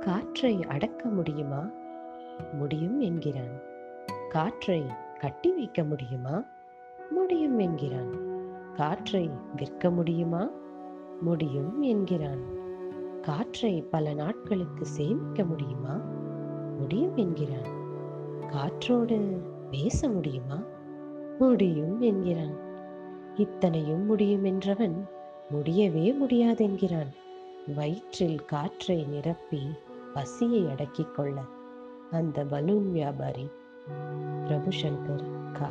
காற்றை அடக்க முடியுமா? முடியும் என்கிறான். காற்றை கட்டி வைக்க முடியுமா? முடியும் என்கிறான். காற்றை விற்க முடியுமா? முடியும் என்கிறான். காற்றை பல நாட்களுக்கு சேமிக்க முடியுமா? முடியும் என்கிறான். காற்றோடு பேச முடியுமா? முடியும் என்கிறான். இத்தனையும் முடியும் என்றவன் முடியவே முடியாதென்கிறான் வயிற்றில் காற்றை நிரப்பி பசியை அடக்கிக் கொள்ள. அந்த பலூன் வியாபாரி பிரபு சங்கர் கா